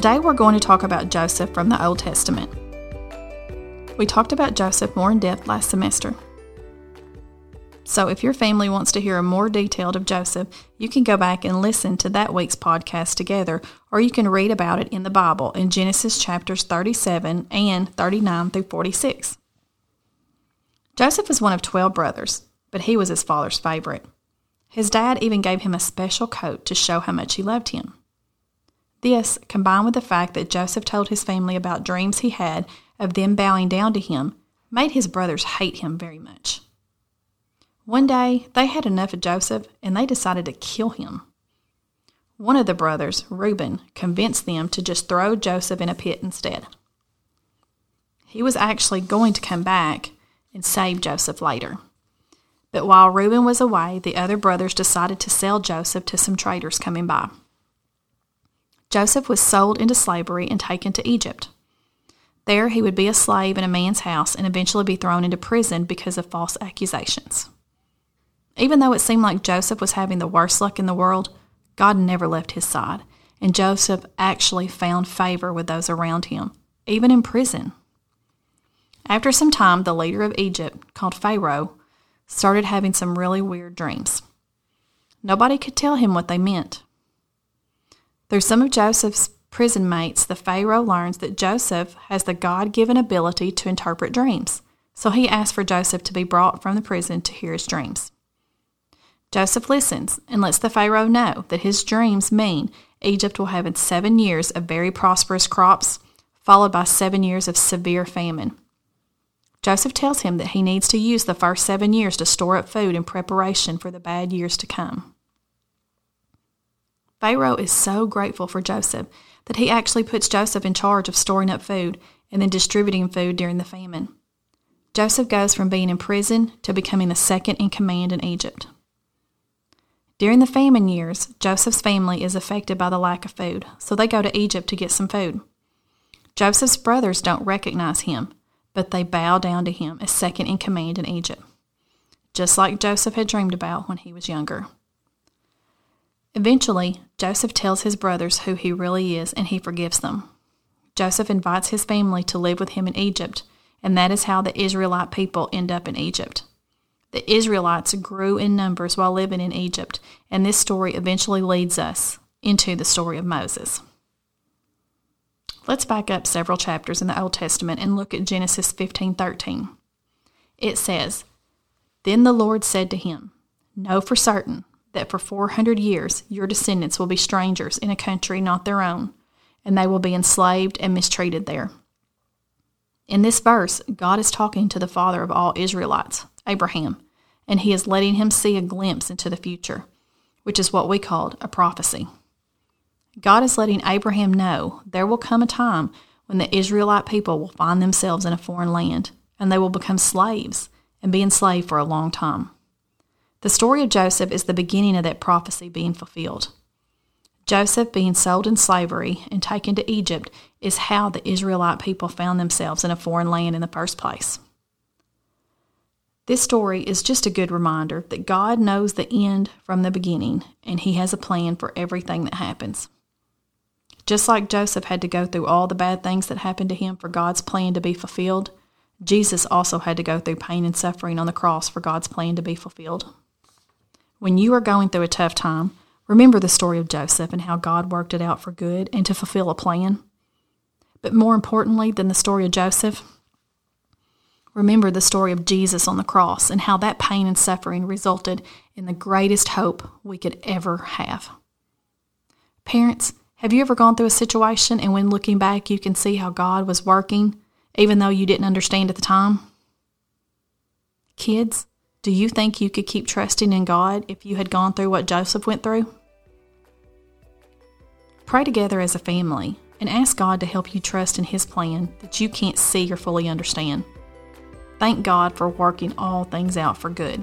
Today we're going to talk about Joseph from the Old Testament. We talked about Joseph more in depth last semester. So if your family wants to hear a more detailed of Joseph, you can go back and listen to that week's podcast together, or you can read about it in the Bible in Genesis chapters 37 and 39 through 46. Joseph was one of 12 brothers, but he was his father's favorite. His dad even gave him a special coat to show how much he loved him. This, combined with the fact that Joseph told his family about dreams he had of them bowing down to him, made his brothers hate him very much. One day, they had enough of Joseph and they decided to kill him. One of the brothers, Reuben, convinced them to just throw Joseph in a pit instead. He was actually going to come back and save Joseph later. But while Reuben was away, the other brothers decided to sell Joseph to some traders coming by. Joseph was sold into slavery and taken to Egypt. There, he would be a slave in a man's house and eventually be thrown into prison because of false accusations. Even though it seemed like Joseph was having the worst luck in the world, God never left his side, and Joseph actually found favor with those around him, even in prison. After some time, the leader of Egypt, called Pharaoh, started having some really weird dreams. Nobody could tell him what they meant. Through some of Joseph's prison mates, the Pharaoh learns that Joseph has the God given ability to interpret dreams, so he asks for Joseph to be brought from the prison to hear his dreams. Joseph listens and lets the Pharaoh know that his dreams mean Egypt will have seven years of very prosperous crops, followed by seven years of severe famine. Joseph tells him that he needs to use the first seven years to store up food in preparation for the bad years to come. Pharaoh is so grateful for Joseph that he actually puts Joseph in charge of storing up food and then distributing food during the famine. Joseph goes from being in prison to becoming the second in command in Egypt. During the famine years, Joseph's family is affected by the lack of food, so they go to Egypt to get some food. Joseph's brothers don't recognize him, but they bow down to him as second in command in Egypt, just like Joseph had dreamed about when he was younger. Eventually, Joseph tells his brothers who he really is and he forgives them. Joseph invites his family to live with him in Egypt, and that is how the Israelite people end up in Egypt. The Israelites grew in numbers while living in Egypt, and this story eventually leads us into the story of Moses. Let's back up several chapters in the Old Testament and look at Genesis 15:13. It says, "Then the Lord said to him, Know for certain that for 400 years your descendants will be strangers in a country not their own, and they will be enslaved and mistreated there." In this verse, God is talking to the father of all Israelites, Abraham, and he is letting him see a glimpse into the future, which is what we called a prophecy. God is letting Abraham know there will come a time when the Israelite people will find themselves in a foreign land and they will become slaves and be enslaved for a long time. The story of Joseph is the beginning of that prophecy being fulfilled. Joseph being sold in slavery and taken to Egypt is how the Israelite people found themselves in a foreign land in the first place. This story is just a good reminder that God knows the end from the beginning and He has a plan for everything that happens. Just like Joseph had to go through all the bad things that happened to him for God's plan to be fulfilled, Jesus also had to go through pain and suffering on the cross for God's plan to be fulfilled. When you are going through a tough time, remember the story of Joseph and how God worked it out for good and to fulfill a plan. But more importantly than the story of Joseph, Remember the story of Jesus on the cross and how that pain and suffering resulted in the greatest hope we could ever have. Parents, have you ever gone through a situation and when looking back, you can see how God was working, even though you didn't understand at the time? Kids, do you think you could keep trusting in God if you had gone through what Joseph went through? Pray together as a family and ask God to help you trust in His plan that you can't see or fully understand. Thank God for working all things out for good.